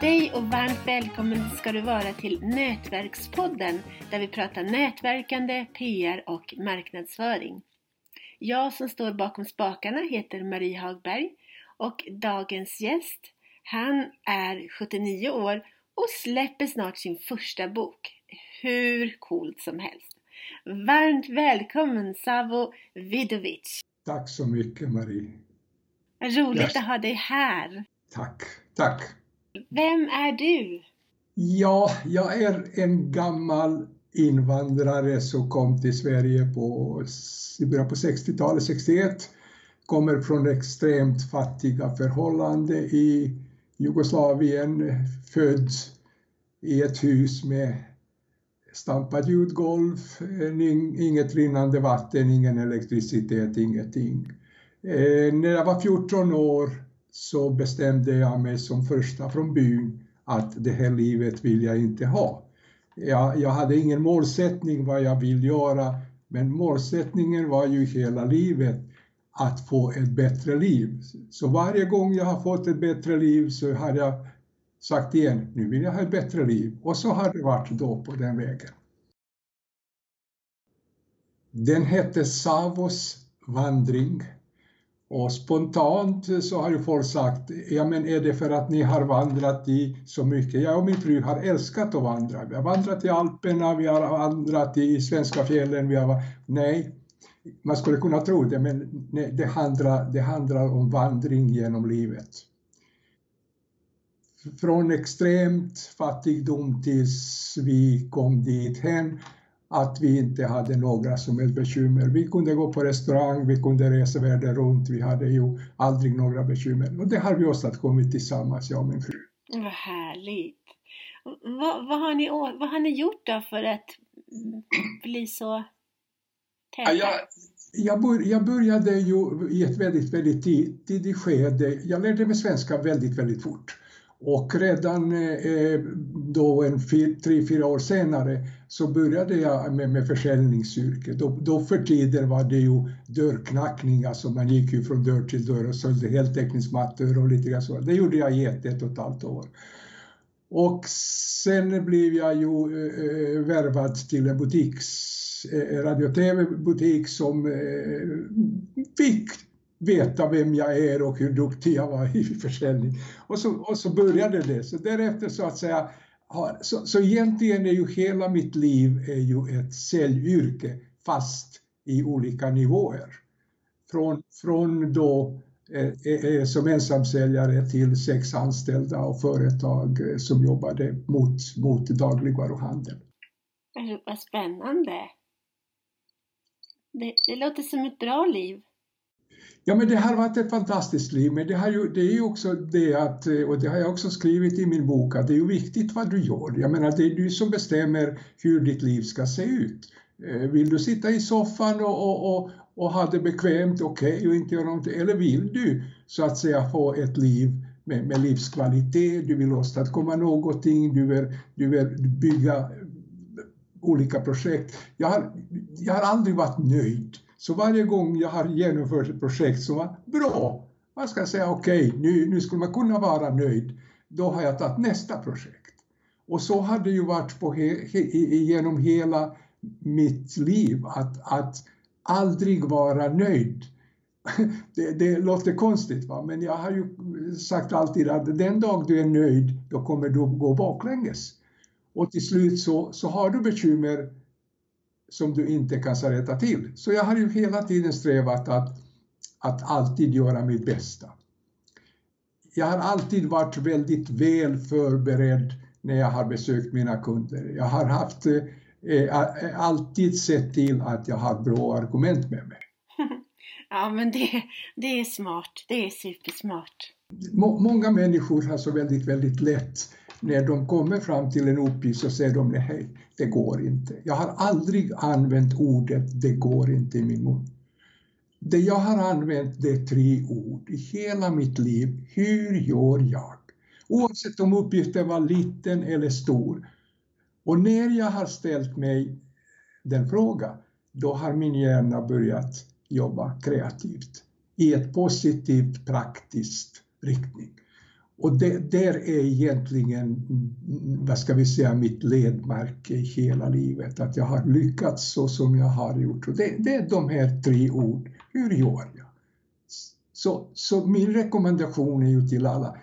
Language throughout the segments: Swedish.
dig och varmt välkommen ska du vara till Nätverkspodden där vi pratar nätverkande, PR och marknadsföring. Jag som står bakom spakarna heter Marie Hagberg och dagens gäst, han är 79 år och släpper snart sin första bok. Hur coolt som helst! Varmt välkommen Savo Vidovic! Tack så mycket Marie! Roligt yes. att ha dig här! Tack, tack! Vem är du? Ja, jag är en gammal invandrare som kom till Sverige på, i början på 60-talet, 61. Kommer från extremt fattiga förhållanden i Jugoslavien, född i ett hus med stampat ljudgolv, eh, inget rinnande vatten, ingen elektricitet, ingenting. Eh, när jag var 14 år så bestämde jag mig som första från byn att det här livet vill jag inte ha. Jag, jag hade ingen målsättning vad jag vill göra, men målsättningen var ju hela livet att få ett bättre liv. Så varje gång jag har fått ett bättre liv så har jag sagt igen, nu vill jag ha ett bättre liv. Och så har det varit då på den vägen. Den hette Savos vandring och spontant så har ju folk sagt, ja men är det för att ni har vandrat i så mycket? Jag och min fru har älskat att vandra. Vi har vandrat i Alperna, vi har vandrat i svenska fjällen, vi har... Nej, man skulle kunna tro det, men nej, det, handlar, det handlar om vandring genom livet. Från extremt fattigdom tills vi kom dit hen att vi inte hade några som helst bekymmer. Vi kunde gå på restaurang, vi kunde resa världen runt, vi hade ju aldrig några bekymmer. Och det har vi åstadkommit tillsammans, jag och min fru. Vad härligt! Vad, vad, har ni, vad har ni gjort då för att bli så täta? Jag, jag, bör, jag började ju i ett väldigt, väldigt tidigt skede. Jag lärde mig svenska väldigt, väldigt fort. Och redan eh, då en tre, fyra år senare så började jag med, med försäljningsyrket. Då, då för tiden var det ju dörrknackning, alltså man gick ju från dörr till dörr och sålde heltäckningsmattor och lite grann så. Det gjorde jag i ett, ett och ett halvt år. Och sen blev jag ju äh, värvad till en butiks, äh, radio-tv-butik som äh, fick veta vem jag är och hur duktig jag var i försäljning. Och så, och så började det. Så därefter så att säga, så, så egentligen är ju hela mitt liv är ju ett säljyrke fast i olika nivåer. Från, från då eh, eh, eh som ensamsäljare till sex anställda och företag eh, som jobbade mot, mot dagligvaruhandel. Vad spännande! Det, det låter som ett bra liv. Ja, men det har varit ett fantastiskt liv, men det, har ju, det är ju också det att, eh, och det har jag också skrivit i min bok, att det är ju viktigt vad du gör. Jag menar, det är du som bestämmer hur ditt liv ska se ut. Eh, vill du sitta i soffan och, och, och, och ha det bekvämt, okej, okay, och inte göra någonting, eller vill du så att säga få ett liv med, med livskvalitet, du vill åstadkomma någonting, du vill, du vill bygga olika projekt. Jag har, jag har aldrig varit nöjd. Så varje gång jag har genomfört ett projekt som var bra, man ska säga okej, okay, nu, nu skulle man kunna vara nöjd, då har jag tagit nästa projekt. Och så har det ju varit på he, he, genom hela mitt liv, att, att aldrig vara nöjd. Det, det, låter konstigt, va? men jag har ju sagt alltid att den dag du är nöjd, då kommer du gå baklänges. Och till slut så, så har du bekymmer som du inte kan rätta till. Så jag har ju hela tiden strävat att, att alltid göra mitt bästa. Jag har alltid varit väldigt väl förberedd när jag har besökt mina kunder. Jag har haft, eh, alltid sett till att jag har bra argument med mig. Ja, men det, det är smart. Det är supersmart. Många människor har så väldigt, väldigt lätt när de kommer fram till en uppgift så säger de nej, det går inte. Jag har aldrig använt ordet det går inte i min mun. Det jag har använt det är tre ord i hela mitt liv. Hur gör jag? Oavsett om uppgiften var liten eller stor. Och när jag har ställt mig den frågan, då har min hjärna börjat jobba kreativt i ett positivt, praktiskt riktning och det, där är egentligen, vad ska vi säga, mitt ledmärke i hela livet, att jag har lyckats så som jag har gjort. Och det, det är de här tre ord, hur gör jag? Så, så min rekommendation är ju till alla,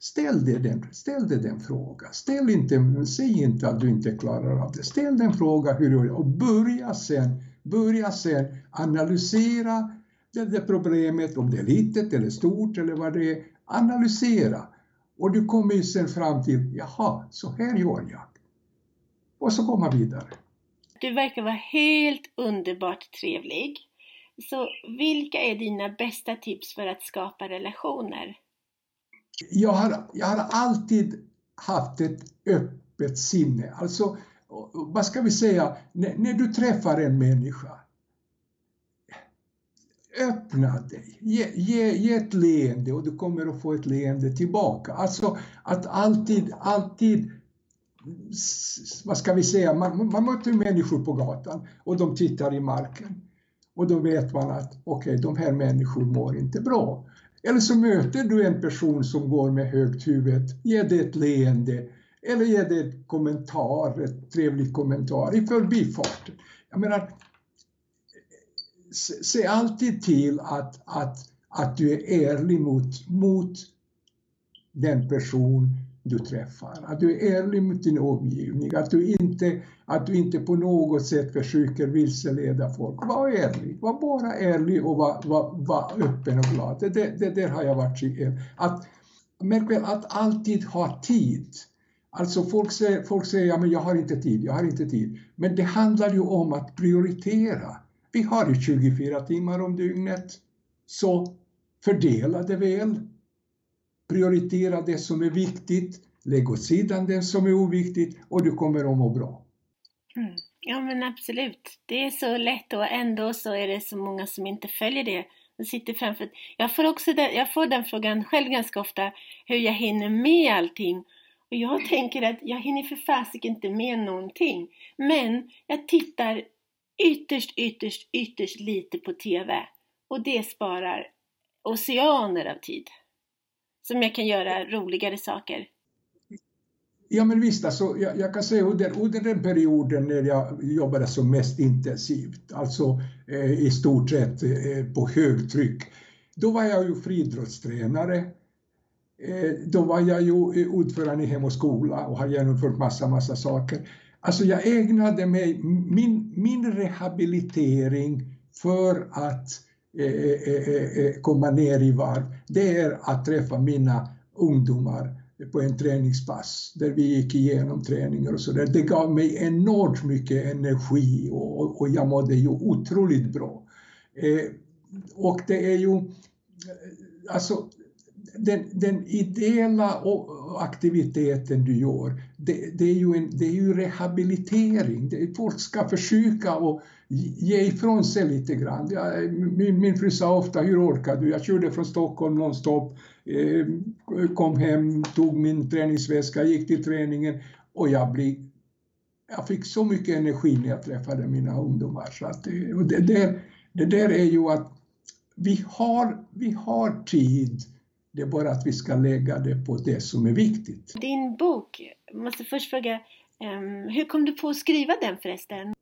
ställ dig den, ställ dig den frågan. Ställ inte, säg inte att du inte klarar av det. Ställ den frågan hur gör jag? Och börja sen, börja sen analysera det, det problemet, om det är litet eller stort eller vad det är. Analysera och du kommer ju sen fram till, jaha, så här gör jag. Och så komma vidare. Du verkar vara helt underbart trevlig. Så vilka är dina bästa tips för att skapa relationer? Jag har, jag har alltid haft ett öppet sinne. Alltså, vad ska vi säga, när, när du träffar en människa, öppna dig, ge, ge, ge, ett leende och du kommer att få ett leende tillbaka. Alltså att alltid, alltid vad ska vi säga, man, man möter människor på gatan och de tittar i marken. Och då vet man att okej, okay, de här människorna mår inte bra. Eller så möter du en person som går med högt huvud, ge det ett leende eller ge det ett kommentar, ett trevligt kommentar i förbifarten. Jag menar, se alltid till att, att, att du är ärlig mot, mot den person du träffar. Att du är ärlig mot din omgivning, att du inte, att du inte på något sätt försöker vilseleda folk. Var ärlig, var bara ärlig och var, var, var öppen och glad. Det, det, det där har jag varit att Märk väl att alltid ha tid. Alltså folk säger, folk säger ja, men jag har inte tid, jag har inte tid. Men det handlar ju om att prioritera. Vi har ju 24 timmar om dygnet, så fördela det väl. Prioritera det som är viktigt, lägg åt sidan det som är oviktigt och du kommer att må bra. Mm. Ja men absolut, det är så lätt och ändå så är det så många som inte följer det. De sitter framför... Jag får också den, jag får den frågan själv ganska ofta, hur jag hinner med allting. Och jag tänker att jag hinner för fasiken inte med någonting. Men jag tittar ytterst, ytterst, ytterst lite på TV och det sparar oceaner av tid som jag kan göra roligare saker. Ja men visst, alltså, jag, jag kan säga under, under den perioden när jag jobbade som mest intensivt, alltså eh, i stort sett eh, på högtryck, då var jag ju friidrottstränare. Eh, då var jag ju ordförande i Hem och skola och har genomfört massa, massa saker. Alltså jag ägnade mig, min, min rehabilitering för att eh eh, eh, eh, eh, komma ner i varv, det är att träffa mina ungdomar på en träningspass där vi gick igenom träningar och så där. Det gav mig enormt mycket energi och, och jag mådde ju otroligt bra. Eh, och det är ju, alltså den, den ideella aktiviteten du gör, det, det, är, ju en, det är ju rehabilitering. Det, folk ska försöka och ge ifrån sig lite grann. Jag, min, min fru sa ofta, hur orkar du? Jag körde från Stockholm nonstop, eh, kom hem, tog min träningsväska, gick till träningen och jag blev jag fick så mycket energi när jag träffade mina ungdomar. Så att, eh, och det, där, det där är ju att vi har, vi har tid det är bara att vi ska lägga det på det som är viktigt. Din bok, jag måste först fråga, um, hur kom du på att skriva den förresten?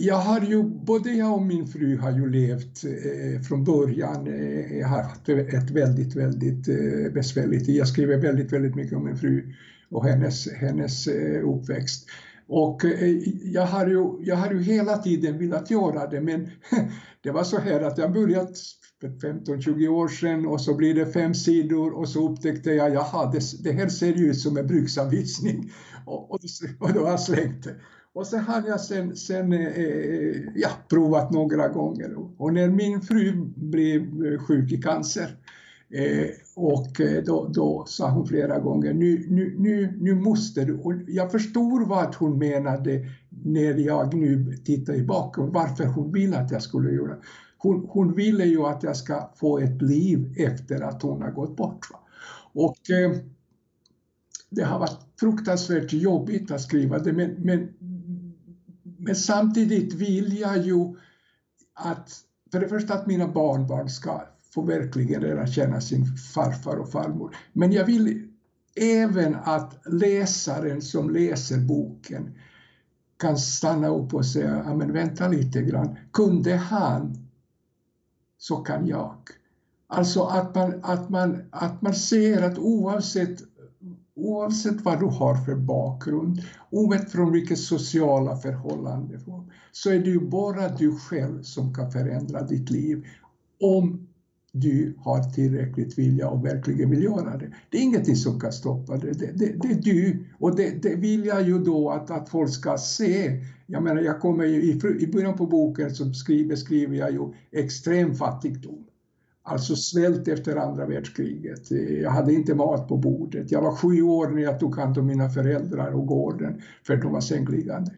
Jag har ju, både jag och min fru har ju levt eh, från början, eh, jag har haft ett väldigt, väldigt eh, besvärligt Jag skriver väldigt, väldigt mycket om min fru och hennes, hennes eh, uppväxt. Och eh, jag har, ju, jag har ju hela tiden velat göra det men det var så här att jag började för 15-20 år sedan och så blir det fem sidor och så upptäckte jag, jaha, det, det här ser ju ut som en bruksanvisning och, och, och då har jag slängt det. Och så har jag sen, sen eh, eh ja, provat några gånger och när min fru blev sjuk i cancer eh, Eh, och eh, då, då sa hon flera gånger, nu, nu, nu, nu måste du, och jag förstår vad hon menade när jag nu tittar i bakom, varför hon ville att jag skulle göra hon, hon ville ju att jag ska få ett liv efter att hon har gått bort. Va? Och eh, det har varit fruktansvärt jobbigt att skriva det, men, men, men samtidigt vill jag ju att, för det första att mina barnbarn ska får verkligen lära känna sin farfar och farmor. Men jag vill även att läsaren som läser boken kan stanna upp och säga, ja men vänta lite grann, kunde han så kan jag. Alltså att man, att man, att man ser att oavsett, oavsett vad du har för bakgrund, oavsett från vilket sociala förhållande, så är det ju bara du själv som kan förändra ditt liv om du har tillräckligt vilja och verkligen vill göra det. Det är ingenting som kan stoppa det. Det, det, det är du. Och det, det, vill jag ju då att, att folk ska se. Jag menar, jag kommer ju, i, i början på boken så skriver, beskriver jag ju extrem fattigdom. Alltså svält efter andra världskriget. Jag hade inte mat på bordet. Jag var sju år när jag tog hand om mina föräldrar och gården för de var sängliggande.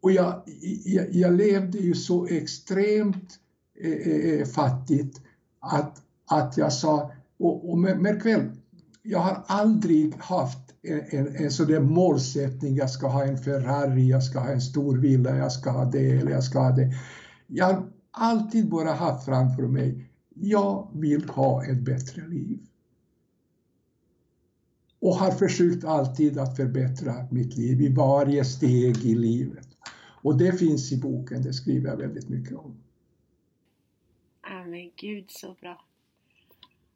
Och jag, jag, jag levde ju så extremt eh, eh, eh fattigt att, att jag sa, och, och märk väl, jag har aldrig haft en, en, en sån målsättning, jag ska ha en Ferrari, jag ska ha en stor villa, jag ska ha det eller jag ska ha det. Jag har alltid bara haft framför mig, jag vill ha ett bättre liv. Och har försökt alltid att förbättra mitt liv i varje steg i livet. Och det finns i boken, det skriver jag väldigt mycket om. Men gud så bra.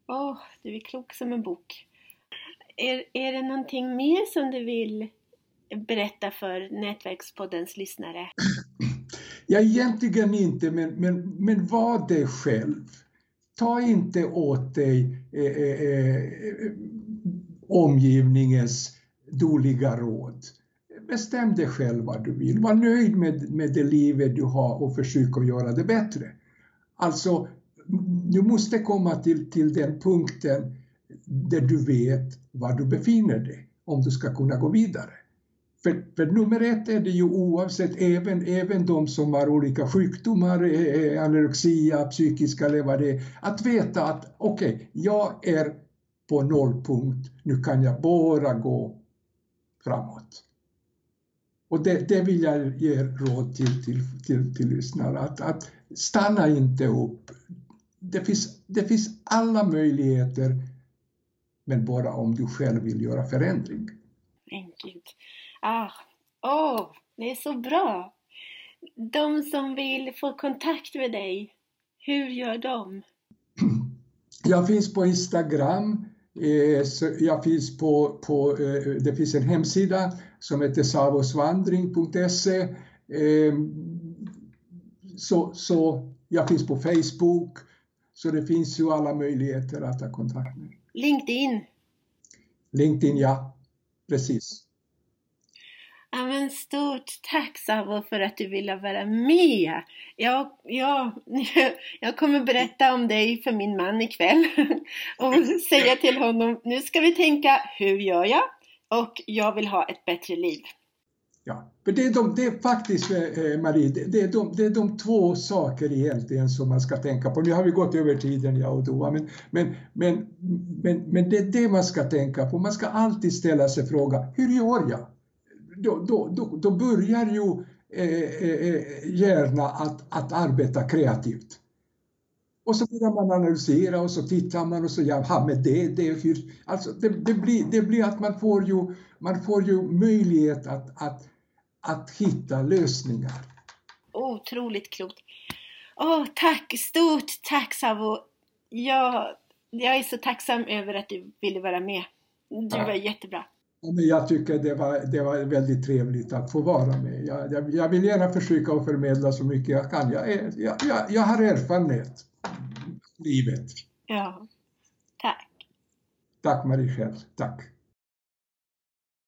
Åh, oh, du är klok som en bok. Är, är det någonting mer som du vill berätta för Nätverkspoddens lyssnare? Ja, egentligen inte, men, men, men var dig själv. Ta inte åt dig eh eh, eh, eh, omgivningens dåliga råd. Bestäm dig själv vad du vill. Var nöjd med, med det livet du har och försök att göra det bättre. Alltså, du måste komma till, till den punkten där du vet var du befinner dig om du ska kunna gå vidare. För, för nummer ett är det ju oavsett, även, även de som har olika sjukdomar, eh, eh anorexia, psykiska eller vad det är, att veta att okej, okay, jag är på nollpunkt, nu kan jag bara gå framåt. Och det, det vill jag ge råd till, till, till, till lyssnare, att, att stanna inte upp. Det finns, det finns alla möjligheter, men bara om du själv vill göra förändring. Men gud. Ah, oh, det är så bra! De som vill få kontakt med dig, hur gör de? Jag finns på Instagram, eh, jag finns på, på, eh, det finns en hemsida som heter savosvandring.se. Eh, så, så jag finns på Facebook, så det finns ju alla möjligheter att ta kontakt med LinkedIn? LinkedIn, ja. Precis. Ja, men stort tack Savo för att du ville vara med. Jag, jag, jag kommer berätta om dig för min man ikväll och säga till honom, nu ska vi tänka, hur gör jag? Och jag vill ha ett bättre liv. Ja, för det är, de, det är faktiskt, eh, eh, Marie, det, det, är de, det är de två saker egentligen som man ska tänka på. Nu har vi gått över tiden, jag och Doa, men, men, men, men, men det är det man ska tänka på. Man ska alltid ställa sig frågan, hur gör jag? Då, då, då, då börjar ju eh, eh, eh hjärnan att, att arbeta kreativt. Och så börjar man analysera och så tittar man och så, jaha, men det, det, hur, alltså det, det, blir, det blir att man får ju, man får ju möjlighet att, att, att hitta lösningar. Otroligt klokt. Åh, tack, stort tack Savo. Jag, jag är så tacksam över att du ville vara med. Du ja. var jättebra. Ja, men jag tycker det var, det var väldigt trevligt att få vara med. Jag, jag, jag vill gärna försöka att förmedla så mycket jag kan. Jag, är, jag, jag, jag har erfarenhet livet. Ja, tack. Tack Marie själv, tack.